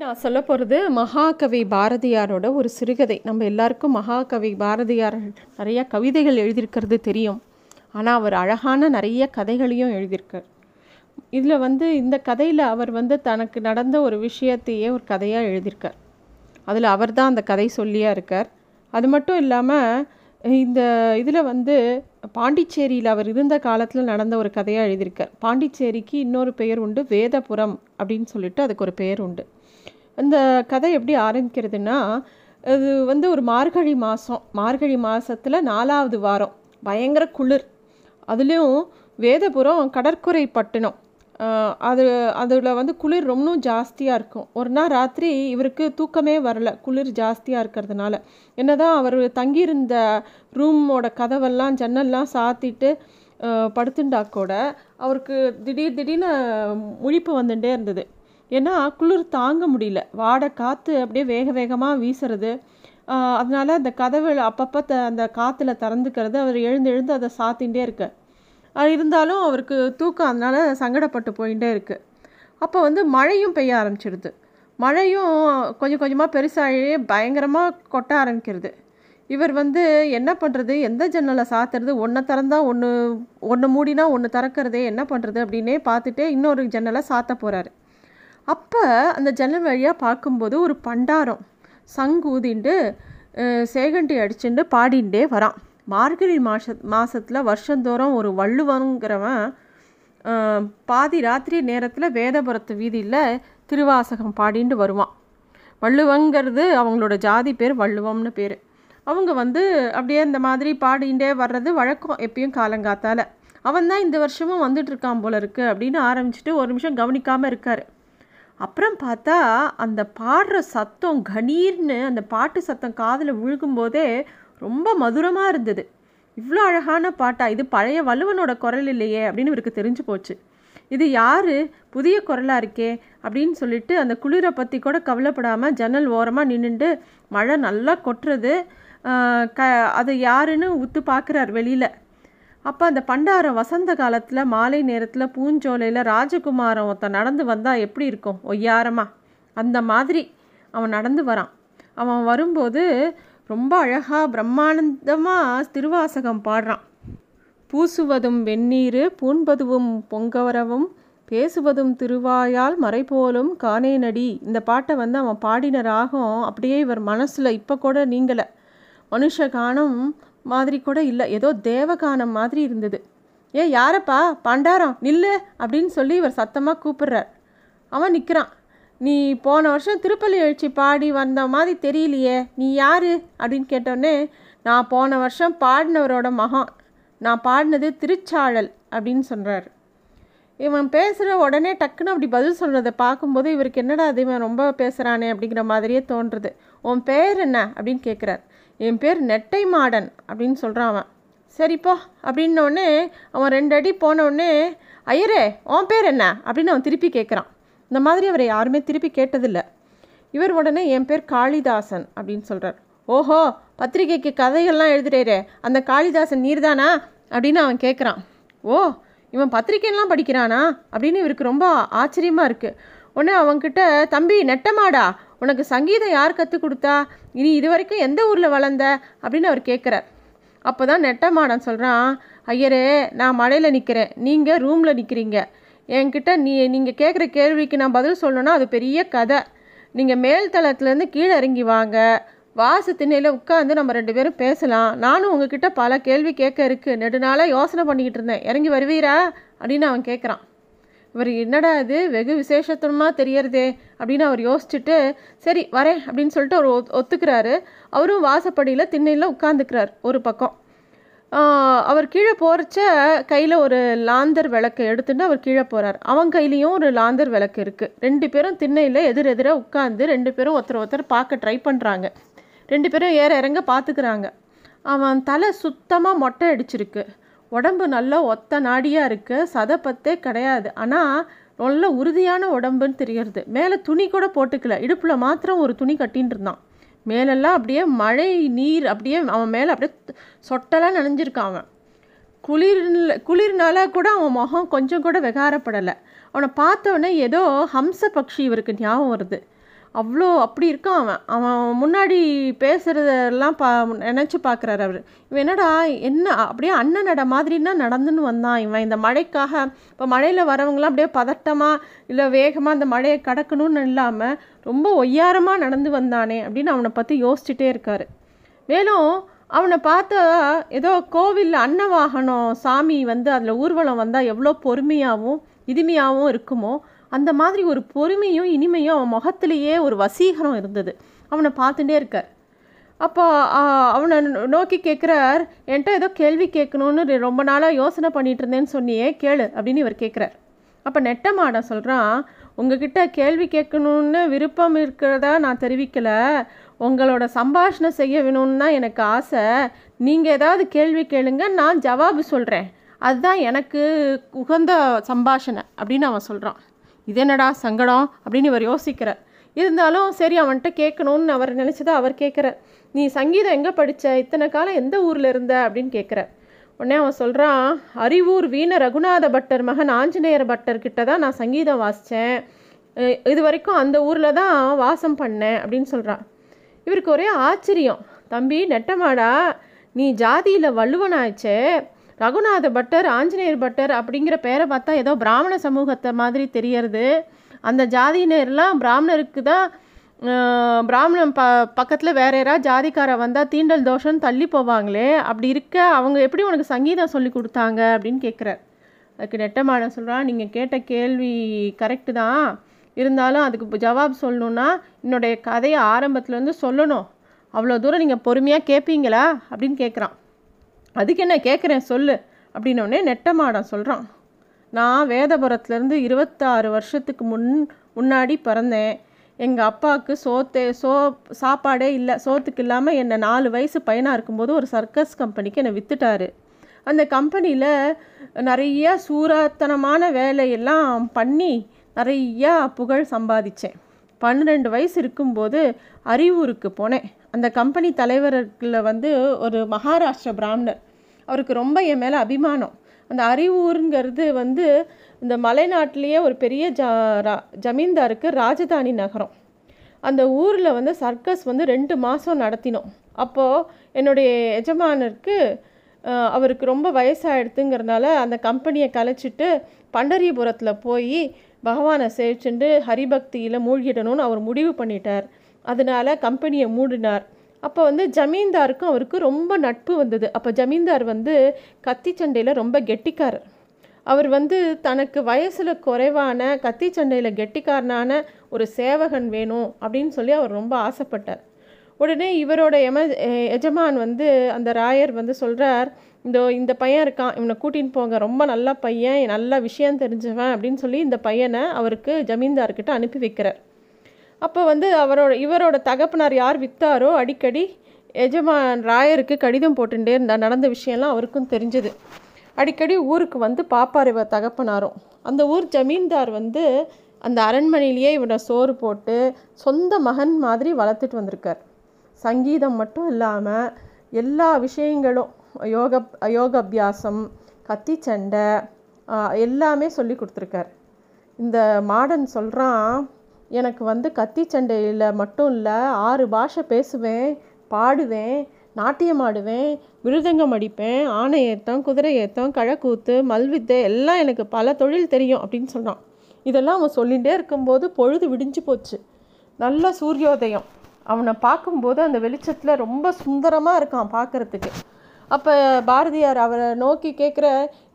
நான் சொல்ல போகிறது மகாகவி பாரதியாரோட ஒரு சிறுகதை. நம்ம எல்லாருக்கும் மகாகவி பாரதியார் நிறையா கவிதைகள் எழுதியிருக்கிறது தெரியும். ஆனால் அவர் அழகான நிறைய கதைகளையும் எழுதியிருக்கார். இதில் வந்து இந்த கதையில் அவர் வந்து தனக்கு நடந்த ஒரு விஷயத்தையே ஒரு கதையாக எழுதியிருக்கார். அதில் அவர் தான் அந்த கதை சொல்லியாக இருக்கார். அது மட்டும் இல்லாமல் இந்த இதில் வந்து பாண்டிச்சேரியில் அவர் இருந்த காலத்தில் நடந்த ஒரு கதையாக எழுதியிருக்கார். பாண்டிச்சேரிக்கு இன்னொரு பெயர் உண்டு வேதபுரம் அப்படின்னு சொல்லிட்டு அதுக்கு ஒரு பெயர் உண்டு. அந்த கதை எப்படி ஆரம்பிக்கிறதுனா அது வந்து ஒரு மார்கழி மாதம் மார்கழி மாதத்தில் நாலாவது வாரம். பயங்கர குளிர். அதுலேயும் வேதபுரம் கடற்கரை பட்டினம் அது அதில் வந்து குளிர் ரொம்ப ஜாஸ்தியாக இருக்கும். ஒரு நாள் ராத்திரி இவருக்கு தூக்கமே வரல. குளிர் ஜாஸ்தியாக இருக்கிறதுனால. என்னதான் அவர் தங்கியிருந்த ரூமோட கதவெல்லாம் ஜன்னல்லாம் சாத்திட்டு படுத்துண்டா கூட அவருக்கு திடீர் திடீர்னு முழிப்பு வந்துட்டே இருந்தது. ஏன்னா குளிர் தாங்க முடியல. வாடை காற்று அப்படியே வேக வேகமாக வீசுறது. அதனால் அந்த கதவு அப்பப்போ த அந்த காற்றுல திறந்துக்கிறது அவர் எழுந்து எழுந்து அதை சாத்திகிட்டே இருக்கு. அது இருந்தாலும் அவருக்கு தூக்கம் அதனால் சங்கடப்பட்டு போயிட்டே இருக்கு. அப்போ வந்து மழையும் பெய்ய ஆரம்பிச்சிடுது மழையும் கொஞ்சம் கொஞ்சமாக பெருசாகி பயங்கரமாக கொட்ட ஆரம்பிக்கிறது. இவர் வந்து என்ன பண்ணுறது எந்த ஜன்னலை சாத்துறது? ஒன்றை திறந்தா ஒன்று ஒன்று மூடினா ஒன்று திறக்கிறதே என்ன பண்ணுறது அப்படின்னே பார்த்துட்டு இன்னொரு ஜன்னலை சாத்த போகிறாரு அப்போ அந்த ஜன்னல் வழியாக பார்க்கும்போது ஒரு பண்டாரம் சங்கு ஊதிண்டு சேகண்டி அடிச்சுட்டு பாடிண்டே வரான். மார்கழி மாச மாதத்தில் வருஷந்தோறும் ஒரு வள்ளுவங்கிறவன் பாதி ராத்திரி நேரத்தில் வேதபுரத்து வீதியில் திருவாசகம் பாடிண்டு வருவான். வள்ளுவங்கிறது அவங்களோட ஜாதி பேர் வள்ளுவம்னு பேர். அவங்க வந்து அப்படியே இந்த மாதிரி பாடிண்டே வர்றது வழக்கம் எப்பயும் காலங்காத்தால. அவன் தான் இந்த வருஷமும் வந்துட்டு இருக்கான் போல இருக்கு அப்படின்னு ஆரம்பிச்சுட்டு ஒரு நிமிஷம் கவனிக்காமல் இருக்காரு. அப்புறம் பார்த்தா அந்த பாடுற சத்தம் கணீர்னு அந்த பாட்டு சத்தம் காதில் விழுகும்போதே ரொம்ப மதுரமாக இருந்தது. இவ்வளோ அழகான பாட்டா இது பழைய வள்ளுவனோட குரல் இல்லையே அப்படின்னு இவருக்கு தெரிஞ்சு போச்சு. இது யார்? புதிய குரலாக இருக்கே அப்படின்னு சொல்லிட்டு அந்த குளிரை பற்றி கூட கவலைப்படாமல் ஜன்னல் ஓரமாக நின்றுண்டு மழை நல்லா கொட்டுறது. க அது யாருன்னு உத்து பார்க்குறார் வெளியில். அப்போ அந்த பண்டாரம் வசந்த காலத்தில் மாலை நேரத்தில் பூஞ்சோலையில் ராஜகுமாரன் ஒருத்தன் நடந்து வந்தால் எப்படி இருக்கும்? ஒய்யாரமா. அந்த மாதிரி அவன் நடந்து வரான். அவன் வரும்போது ரொம்ப அழகாக பிரம்மானந்தமாக திருவாசகம் பாடுறான். பூசுவதும் வெந்நீர் பூண்பதுவும் பொங்கவரவும் பேசுவதும் திருவாயால் மறைபோலும் காணேனடி இந்த பாட்டை வந்து அவன் பாடின ராகம் அப்படியே இவர் மனசில் இப்போ கூட நீங்கலை. மனுஷ கானம் மாதிரி கூட இல்லை. ஏதோ தேவகானம் மாதிரி இருந்தது. ஏ யாரப்பா? பண்டாரம் நில்லு அப்படின்னு சொல்லி இவர் சத்தமாக கூப்பிடுறார். அவன் நிற்கிறான் நீ போன வருஷம் திருப்பள்ளி எழுச்சி பாடி வந்த மாதிரி தெரியலையே. நீ யாரு? அப்படின்னு கேட்டோடனே நான் போன வருஷம் பாடினவரோட மகான். நான் பாடினது திருச்சாழல் அப்படின்னு சொல்கிறாரு இவன் பேசுகிற உடனே டக்குன்னு அப்படி பதில் சொல்கிறத பார்க்கும்போது இவருக்கு என்னடா அது இவன் ரொம்ப பேசுகிறானே அப்படிங்கிற மாதிரியே தோன்றுறது உன் பேர் என்ன? அப்படின்னு கேட்குறார் என் பேர் நெட்டை மாடன் அப்படின்னு சொல்கிறான் அவன். சரிப்பா அப்படின்னோடனே அவன் ரெண்டு அடி போனோடனே ஐயரே உன் பேர் என்ன? அப்படின்னு அவன் திருப்பி கேட்குறான் இந்த மாதிரி அவரை யாருமே திருப்பி கேட்டதில்லை. இவர் உடனே என் பேர் காளிதாசன் அப்படின்னு சொல்கிறார் ஓஹோ பத்திரிகைக்கு கதைகள்லாம் எழுதுறேரே அந்த காளிதாசன் நீர்தானா? அப்படின்னு அவன் கேட்குறான் ஓ இவன் பத்திரிக்கைலாம் படிக்கிறானா? அப்படின்னு இவருக்கு ரொம்ப ஆச்சரியமாக இருக்குது உடனே அவன்கிட்ட தம்பி நெட்டமாடா உனக்கு சங்கீதம் யார் கற்றுக் கொடுத்தா? இனி இது வரைக்கும் எந்த ஊரில் வளர்ந்த? அப்படின்னு அவர் கேட்குறார். அப்போ தான் நெட்டமாடன் சொல்கிறான் ஐயரே நான் மழையில் நிற்கிறேன் நீங்கள் ரூமில் நிற்கிறீங்க என்கிட்ட நீ நீங்கள் கேட்குற கேள்விக்கு நான் பதில் சொல்லணும்னா அது பெரிய கதை. நீங்கள் மேல் தளத்துலேருந்து கீழே இறங்கி வாங்க. வாசு திண்ணையில் உட்காந்து நம்ம ரெண்டு பேரும் பேசலாம். நானும் உங்ககிட்ட பல கேள்வி கேட்க இருக்கு. நெடுநாளாக யோசனை பண்ணிக்கிட்டு இருந்தேன். இறங்கி வருவீரா? அப்படின்னு அவன் கேட்குறான். இவர் என்னடா இது? வெகு விசேஷத்தனமாக தெரியறதே அப்படின்னு அவர் யோசிச்சுட்டு சரி வரேன் அப்படின்னு சொல்லிட்டு அவர் ஒத்- ஒத்துக்கிறாரு. அவரும் வாசப்படியில் திண்ணையில் உட்காந்துக்கிறார் ஒரு பக்கம். அவர் கீழே போகிறச்ச கையில் ஒரு லாந்தர் விளக்கு எடுத்துட்டு அவர் கீழே போகிறார் அவன் கையிலையும் ஒரு லாந்தர் விளக்கு இருக்குது ரெண்டு பேரும் திண்ணையில் எதிர் எதிராக உட்காந்து ரெண்டு பேரும் ஒருத்தர் ஒருத்தர் பார்க்க ட்ரை பண்ணுறாங்க ரெண்டு பேரும் ஏற இறங்க பார்த்துக்கிறாங்க. அவன் தலை சுத்தமாக மொட்டை அடிச்சிருக்கு. உடம்பு நல்லா ஒத்த நாடியாக இருக்கு சதப்பத்தே கிடையாது. ஆனால் நல்ல உறுதியான உடம்புன்னு தெரியறது மேலே துணி கூட போட்டுக்கல. இடுப்பில் மாத்திரம் ஒரு துணி கட்டின்னு இருந்தான். மேலெல்லாம் அப்படியே மழை நீர் அப்படியே அவன் மேலே அப்படியே சொட்டெல்லாம் நனைஞ்சிருக்கான் அவன். குளிர்ல குளிர்னால கூட அவன் முகம் கொஞ்சம் கூட வெகாரப்படலை. அவனை பார்த்தோன்னே ஏதோ ஹம்ச பக்ஷி இவருக்கு ஞாபகம் வருது. அவ்வளோ அப்படி இருக்கான் அவன். அவன் முன்னாடி பேசுகிறதெல்லாம் பா நினச்சி பார்க்குறாரு அவர். இவன் என்னடா என்ன அப்படியே அண்ணன் நட மாதிரின்னா நடந்துன்னு வந்தான் இவன். இந்த மழைக்காக இப்போ மழையில் வரவங்களாம் அப்படியே பதட்டமாக இல்லை வேகமாக அந்த மழையை கடக்கணும்னு இல்லாமல் ரொம்ப ஒய்யாரமாக நடந்து வந்தானே அப்படின்னு அவனை பற்றி யோசிச்சுட்டே இருக்காரு. மேலும் அவனை பார்த்தா ஏதோ கோவிலில் அன்னவாகனம் சாமி வந்து அதில் ஊர்வலம் வந்தால் எவ்வளோ பொறுமையாகவும் இனிமையாகவும் இருக்குமோ அந்த மாதிரி ஒரு பொறுமையும் இனிமையும் அவன் முகத்திலேயே ஒரு வசீகரம் இருந்தது. அவனை பார்த்துட்டே இருக்கார். அப்போ அவனை நோக்கி கேட்குறார் என்கிட்ட ஏதோ கேள்வி கேட்கணுன்னு ரொம்ப நாளாக யோசனை பண்ணிகிட்டு இருந்தேன்னு சொன்னியே கேளு அப்படின்னு இவர் கேட்குறார். அப்போ நெட்டமாட சொல்கிறான் உங்ககிட்ட கேள்வி கேட்கணுன்னு விருப்பம் இருக்கிறதா நான் தெரிவிக்கலை. உங்களோட சம்பாஷணை செய்ய வேணும்னு தான் எனக்கு ஆசை. நீங்கள் ஏதாவது கேள்வி கேளுங்க நான் ஜவாபு சொல்கிறேன் அதுதான் எனக்கு உகந்த சம்பாஷணை அப்படின்னு அவன் சொல்கிறான் இது என்னடா சங்கடம் அப்படின்னு இவர் யோசிக்கிறார். இருந்தாலும் சரி அவன்கிட்ட கேட்கணும்னு அவர் நினச்சதை அவர் கேட்குறார். நீ சங்கீதம் எங்கே படித்த இத்தனை காலம் எந்த ஊரில் இருந்த? அப்படின்னு கேட்குறார். உடனே அவன் சொல்கிறான் அறிவூர் வீண ரகுநாத பட்டர் மகன் ஆஞ்சநேயர் பட்டர் கிட்ட தான் நான் சங்கீதம் வாசித்தேன் இது வரைக்கும் அந்த ஊரில் தான் வாசம் பண்ணேன் அப்படின்னு சொல்கிறான் இவருக்கு ஒரே ஆச்சரியம் தம்பி நெட்டமாடா நீ ஜாதியில் வள்ளுவனாச்சே ரகுநாத பட்டர் ஆஞ்சநேயர் பட்டர் அப்படிங்கிற பேரை பார்த்தா ஏதோ பிராமண சமூகத்தை மாதிரி தெரியறது. அந்த ஜாதியினர்லாம் பிராமணருக்கு தான் பிராமணம் பிராமணன் ப பக்கத்தில் வேற யாராவது ஜாதிக்கார வந்தால் தீண்டல் தோஷம்னு தள்ளி போவாங்களே. அப்படி இருக்க அவங்க எப்படி உனக்கு சங்கீதம் சொல்லி கொடுத்தாங்க அப்படின்னு கேட்குறார் அதுக்கு நெட்டமான சொல்கிறான் நீங்கள் கேட்ட கேள்வி கரெக்டு தான். இருந்தாலும் அதுக்கு ஜவாப் சொல்லணுன்னா என்னுடைய கதையை ஆரம்பத்துலேருந்து சொல்லணும். அவ்வளோ தூரம் நீங்கள் பொறுமையாக கேட்பீங்களா அப்படின்னு கேட்குறான் அதுக்கு என்ன கேட்குறேன் சொல்லு அப்படின்னோடனே நெட்டமாடம் சொல்கிறான் நான் வேதபுரத்துலேருந்து இருபத்தாறு வருஷத்துக்கு முன் முன்னாடி பிறந்தேன். எங்கள் அப்பாவுக்கு சோத்தே சோ சாப்பாடே இல்லை சோத்துக்கு இல்லாமல் என்னை நாலு வயசு பையனாக இருக்கும்போது ஒரு சர்க்கஸ் கம்பெனிக்கு என்னை விற்றுட்டாரு அந்த கம்பெனியில் நிறைய சூராத்தனமான வேலையெல்லாம் பண்ணி நிறையா புகழ் சம்பாதிச்சேன். பன்னிரெண்டு வயசு இருக்கும்போது அரியூருக்கு போனேன். அந்த கம்பெனி தலைவர்களில் வந்து ஒரு மகாராஷ்டிர பிராமணர். அவருக்கு ரொம்ப என் மேலே அபிமானம். அந்த அறிவூருங்கிறது வந்து இந்த மலைநாட்டிலேயே ஒரு பெரிய ஜா ரா- ஜமீன்தாருக்கு ராஜதானி நகரம். அந்த ஊரில் வந்து சர்க்கஸ் வந்து ரெண்டு மாதம் நடத்தினோம். அப்போது என்னுடைய எஜமானருக்கு அவருக்கு ரொம்ப வயசாகிடுதுங்கிறதுனால அந்த கம்பெனியை கலைச்சிட்டு பண்டரிபுரத்தில் போய் பகவானை சேவிச்சுட்டு ஹரிபக்தியில் மூழ்கிடணும்னு அவர் முடிவு பண்ணிட்டார். அதனால கம்பெனியை மூடினார். அப்போ வந்து ஜமீன்தாருக்கும் அவருக்கு ரொம்ப நட்பு வந்தது. அப்போ ஜமீன்தார் வந்து கத்தி சண்டையில் ரொம்ப கெட்டிக்காரர். அவர் வந்து தனக்கு வயசில் குறைவான கத்தி சண்டையில் கெட்டிக்காரனான ஒரு சேவகன் வேணும் அப்படின்னு சொல்லி அவர் ரொம்ப ஆசைப்பட்டார். உடனே இவரோட எம எஜமான் வந்து அந்த ராயர் வந்து சொல்கிறார் இந்த இந்த பையன் இருக்கான். இவனை கூட்டின்னு போங்க. ரொம்ப நல்ல பையன். நல்ல விஷயம் தெரிஞ்சவன். அப்படின்னு சொல்லி இந்த பையனை அவருக்கு ஜமீன்தார்கிட்ட அனுப்பி வைக்கிறார். அப்போ வந்து அவரோட இவரோட தகப்பனார் யார் விற்றாரோ அடிக்கடி எஜமான் ராயருக்கு கடிதம் போட்டுட்டே இருந்தா நடந்த விஷயம்லாம் அவருக்கும் தெரிஞ்சது. அடிக்கடி ஊருக்கு வந்து பாப்பார் இவர் தகப்பனாரும். அந்த ஊர் ஜமீன்தார் வந்து அந்த அரண்மனையிலேயே இவனை சோறு போட்டு சொந்த மகன் மாதிரி வளர்த்துட்டு வந்திருக்கார். சங்கீதம் மட்டும் இல்லாமல் எல்லா விஷயங்களும் யோக யோகாபியாசம் கத்தி சண்டை எல்லாமே சொல்லி கொடுத்துருக்கார். இந்த மாடன் சொல்கிறான் எனக்கு வந்து கத்தி சண்டையில் மட்டும் இல்லை ஆறு பாஷை பேசுவேன் பாடுவேன் நாட்டியம் ஆடுவேன் மிருதங்கம் அடிப்பேன் ஆணை ஏற்றம் குதிரை ஏற்றம் கழக்கூத்து மல்வித்தை எல்லாம் எனக்கு பல தொழில் தெரியும் அப்படின்னு சொன்னான். இதெல்லாம் அவன் சொல்லிகிட்டே இருக்கும்போது பொழுது விடிஞ்சு போச்சு. நல்ல சூரியோதயம். அவனை பார்க்கும்போது அந்த வெளிச்சத்தில் ரொம்ப சுந்தரமாக இருக்கான் பார்க்கறதுக்கு. அப்போ பாரதியார் அவரை நோக்கி கேட்குற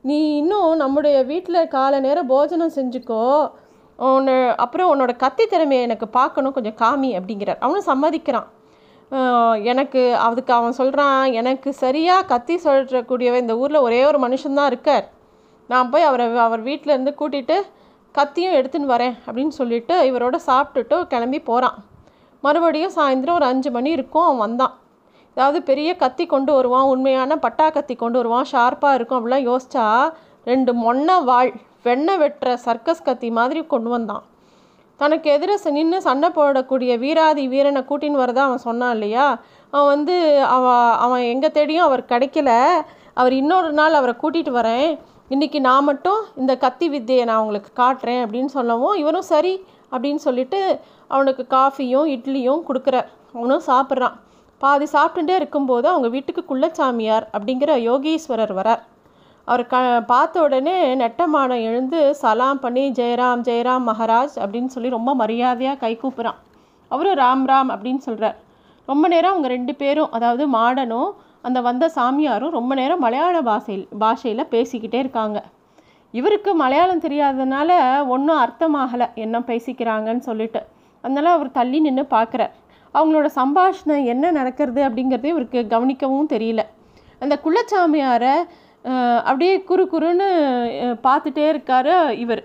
நீ இன்னும் நம்முடைய வீட்டில் காலை நேரம் போஜனம் செஞ்சுக்கோ உன்னை அப்புறம் உன்னோட கத்தி திறமையை எனக்கு பார்க்கணும் கொஞ்சம் காமி அப்படிங்கிறார். அவனும் சம்மதிக்கிறான். எனக்கு அதுக்கு அவன் சொல்கிறான் எனக்கு சரியாக கத்தி சொல்கிறக்கூடியவன் இந்த ஊரில் ஒரே ஒரு மனுஷன்தான் இருக்கார். நான் போய் அவரை அவர் வீட்டிலேருந்து கூட்டிகிட்டு கத்தியும் எடுத்துன்னு வரேன் அப்படின்னு சொல்லிட்டு இவரோட சாப்பிட்டுட்டு கிளம்பி போகிறான் மறுபடியும் சாயந்தரம் ஒரு அஞ்சு மணி இருக்கும் அவன் வந்தான். ஏதாவது பெரிய கத்தி கொண்டு வருவான் உண்மையான பட்டா கத்தி கொண்டு வருவான் ஷார்ப்பாக இருக்கும் அப்படிலாம் யோசித்தா ரெண்டு மொன்ன வாள். வெண்ணெய் வெட்டுற சர்க்கஸ் கத்தி மாதிரி கொண்டு வந்தான். தனக்கு எதிர நின்று சண்டை போடக்கூடிய வீராதி வீரனை கூட்டின்னு வரதான் அவன் சொன்னான் இல்லையா? அவன் வந்து அவன் அவன் எங்கே தேடியும் அவர் கிடைக்கல. அவர் இன்னொரு நாள் அவரை கூட்டிகிட்டு வரேன். இன்றைக்கி நான் மட்டும் இந்த கத்தி வித்தையை நான் உங்களுக்கு காட்டுறேன் அப்படின்னு சொல்லவும் இவரும் சரி அப்படின்னு சொல்லிட்டு அவனுக்கு காஃபியும் இட்லியும் கொடுக்குறார் அவனும் சாப்பிட்றான். பாதி சாப்பிட்டுட்டே இருக்கும்போது அவங்க வீட்டுக்கு குள்ளச்சாமியார் அப்படிங்கிற யோகீஸ்வரர் வரார். அவர் க பார்த்த உடனே நெட்டமானம் எழுந்து சலாம் பண்ணி ஜெயராம் ஜெயராம் மகாராஜ் அப்படின்னு சொல்லி ரொம்ப மரியாதையாக கை கூப்புறான். அவரும் ராம் ராம் அப்படின்னு சொல்கிறார் ரொம்ப நேரம் அவங்க ரெண்டு பேரும் அதாவது மாடனும் அந்த வந்த சாமியாரும் ரொம்ப நேரம் மலையாள பாஷையில் பாஷையில் பேசிக்கிட்டே இருக்காங்க. இவருக்கு மலையாளம் தெரியாததுனால ஒன்றும் அர்த்தமாகலை என்ன பேசிக்கிறாங்கன்னு சொல்லிட்டு. அதனால் அவர் தள்ளி நின்று பார்க்குறார். அவங்களோட சம்பாஷணை என்ன நடக்கிறது அப்படிங்கிறதே இவருக்கு கவனிக்கவும் தெரியல. அந்த குள்ளச்சாமியாரை அப்படியே குறு குறுன்னு பார்த்துட்டே இருக்கார் இவர்.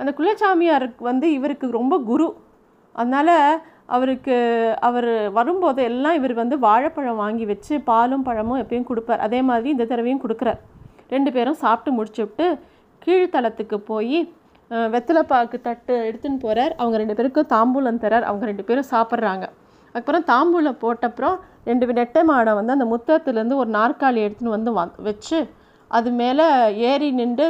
அந்த குள்ளச்சாமியாருக்கு வந்து இவருக்கு ரொம்ப குரு. அதனால் அவருக்கு அவர் வரும்போது எல்லாம் இவர் வந்து வாழைப்பழம் வாங்கி வச்சு பாலும் பழமும் எப்பயும் கொடுப்பார். அதே மாதிரி இந்த தடவையும் கொடுக்குறார். ரெண்டு பேரும் சாப்பிட்டு முடிச்சு விட்டு கீழ்த்தளத்துக்கு போய் வெத்தலைப்பாக்கு தட்டு எடுத்துன்னு போகிறார் அவங்க ரெண்டு பேருக்கும் தாம்பூலம் தரார் அவங்க ரெண்டு பேரும் சாப்பிட்றாங்க. அதுக்கப்புறம் தாம்பூலம் போட்டப்புறம் ரெண்டு நெட்டை மாடை வந்து அந்த முத்தத்துலேருந்து ஒரு நாற்காலி எடுத்துன்னு வந்து வ வச்சு அது மேலே ஏறி நின்று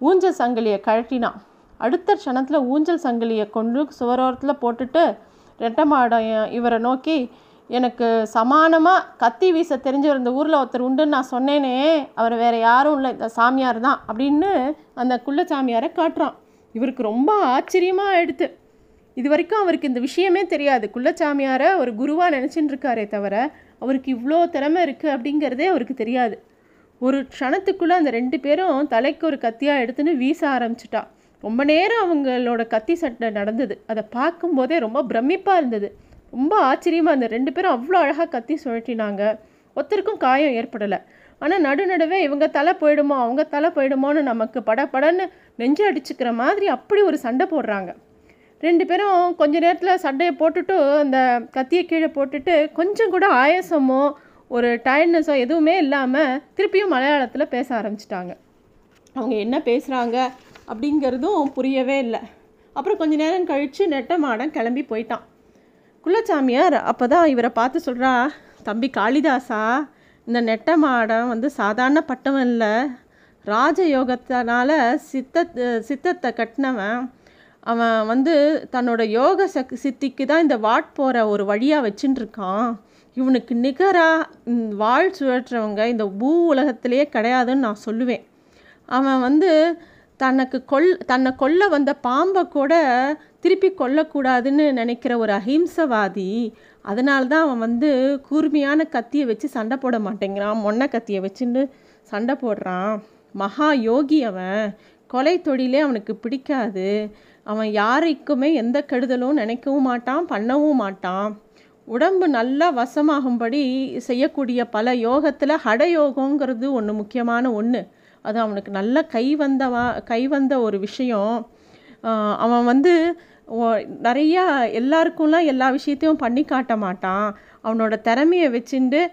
ஊஞ்சல் சங்கிலியை கழட்டினான் அடுத்த க்ஷணத்தில் ஊஞ்சல் சங்கிலியை கொண்டு சுவரோரத்தில் போட்டுட்டு ரெட்டை மாடம் இவரை நோக்கி எனக்கு சமானமாக கத்தி வீச தெரிஞ்சவர் இந்த ஊரில் ஒருத்தர் உண்டுன்னு நான் சொன்னேனே அவர் வேறு யாரும் இல்லை இந்த சாமியார் தான் அப்படின்னு அந்த குள்ள சாமியாரை காட்டுறான். இவருக்கு ரொம்ப ஆச்சரியமாக ஆயிடுத்து இது வரைக்கும் அவருக்கு இந்த விஷயமே தெரியாது. குள்ளச்சாமியாரை ஒரு குருவாக நினச்சின்னு இருக்காரே தவிர அவருக்கு இவ்வளோ திறமை இருக்குது அப்படிங்கிறதே அவருக்கு தெரியாது. ஒரு க்ஷணத்துக்குள்ளே அந்த ரெண்டு பேரும் தலைக்கு ஒரு கத்தியாக எடுத்துன்னு வீச ஆரம்பிச்சிட்டா. ரொம்ப நேரம் அவங்களோட கத்தி சட்டை நடந்தது. அதை பார்க்கும்போதே ரொம்ப பிரமிப்பாக இருந்தது. ரொம்ப ஆச்சரியமாக இருந்தது. ரெண்டு பேரும் அவ்வளோ அழகாக கத்தி சுழட்டினாங்க ஒருத்தருக்கும் காயம் ஏற்படலை. ஆனால் நடுநடுவே இவங்க தலை போயிடுமோ அவங்க தலை போயிடுமோன்னு நமக்கு படபடன்னு நெஞ்சு அடிச்சுக்கிற மாதிரி அப்படி ஒரு சண்டை போடுறாங்க. ரெண்டு பேரும் கொஞ்ச நேரத்தில் சண்டையை போட்டுட்டு அந்த கத்தியை கீழே போட்டுட்டு கொஞ்சம் கூட ஆயாசமோ ஒரு டயர்ட்னஸோ எதுவுமே இல்லாமல் திருப்பியும் மலையாளத்தில் பேச ஆரம்பிச்சிட்டாங்க. அவங்க என்ன பேசுகிறாங்க அப்படிங்கிறதும் புரியவே இல்லை. அப்புறம் கொஞ்ச நேரம் கழித்து நெட்டமாடன் கிளம்பி போயிட்டான். குள்ளச்சாமியார் அப்போ தான் இவரை பார்த்து சொல்கிறா தம்பி காளிதாசா இந்த நெட்டமாடம் வந்து சாதாரண பட்டவன் இல்லை. ராஜயோகத்தினால சித்த சித்தத்தை கட்டினவன். அவன் வந்து தன்னோட யோக சக் சித்திக்கு தான் இந்த வாட் போகிற ஒரு வழியாக வச்சுட்டுருக்கான் இவனுக்கு நிகராக வாழ் சுழற்றுறவங்க இந்த பூ உலகத்திலேயே கிடையாதுன்னு நான் சொல்லுவேன். அவன் வந்து தனக்கு கொல் தன்னை கொல்ல வந்த பாம்பை கூட திருப்பி கொல்லக்கூடாதுன்னு நினைக்கிற ஒரு அஹிம்சவாதி அதனால தான் அவன் வந்து கூர்மையான கத்தியை வச்சு சண்டை போட மாட்டேங்கிறான். மொன்ன கத்தியை வச்சுன்னு சண்டை போடுறான். மகா யோகி அவன். கொலை தொழிலே அவனுக்கு பிடிக்காது. அவன் யாருக்குமே எந்த கெடுதலும் நினைக்கவும் மாட்டான் பண்ணவும் மாட்டான். உடம்பு நல்லா வசமாகும்படி செய்யக்கூடிய பல யோகத்தில் ஹடயோகங்கிறது ஒன்று முக்கியமான ஒன்று அது அவனுக்கு நல்ல கை வந்தவா கை வந்த ஒரு விஷயம். அவன் வந்து நிறையா எல்லாருக்கும்லாம் எல்லா விஷயத்தையும் பண்ணி காட்ட மாட்டான். அவனோட திறமையை வச்சுட்டு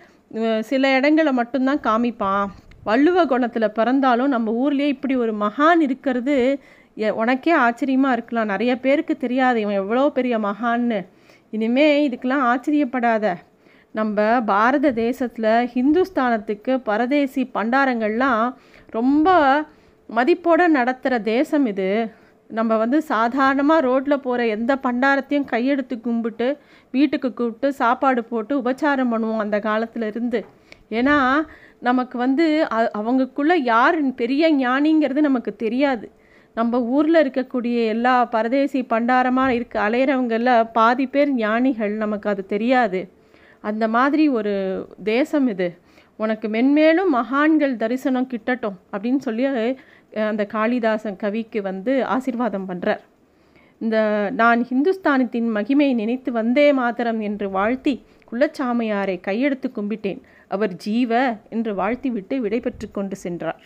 சில இடங்களை மட்டும்தான் காமிப்பான். வள்ளுவ குணத்தில் பிறந்தாலும் நம்ம ஊர்லேயே இப்படி ஒரு மகான் இருக்கிறது எ- உனக்கே ஆச்சரியமாக இருக்கலாம். நிறைய பேருக்கு தெரியாது இவன் எவ்வளோ பெரிய மகான்னு. இனிமே இதுக்கெல்லாம் ஆச்சரியப்படாத. நம்ம பாரத தேசத்தில் ஹிந்துஸ்தானத்துக்கு பரதேசி பண்டாரங்கள்லாம் ரொம்ப மதிப்போடு நடத்துகிற தேசம் இது. நம்ம வந்து சாதாரணமாக ரோட்டில் போகிற எந்த பண்டாரத்தையும் கையெடுத்து கும்பிட்டு வீட்டுக்கு கூப்பிட்டு சாப்பாடு போட்டு உபச்சாரம் பண்ணுவோம் அந்த காலத்தில் இருந்து. ஏன்னா நமக்கு வந்து அவங்களுக்குள்ளே யார் பெரிய ஞானிங்கிறது நமக்கு தெரியாது. நம்ம ஊரில் இருக்கக்கூடிய எல்லா பரதேசி பண்டாரமாக இருக்க அலையிறவங்கள பாதி பேர் ஞானிகள் நமக்கு அது தெரியாது. அந்த மாதிரி ஒரு தேசம் இது. உனக்கு மென்மேலும் மகான்கள் தரிசனம் கிட்டட்டும் அப்படின்னு சொல்லி அந்த காளிதாசன் கவிக்கு வந்து ஆசீர்வாதம் பண்ணுறார் இந்த நான் ஹிந்துஸ்தானத்தின் மகிமையை நினைத்து வந்தே மாத்திரம் என்று வாழ்த்தி குள்ளச்சாமியாரை கையெடுத்து கும்பிட்டேன். அவர் ஜீவ என்று வாழ்த்திவிட்டு விடைபெற்று கொண்டு சென்றார்.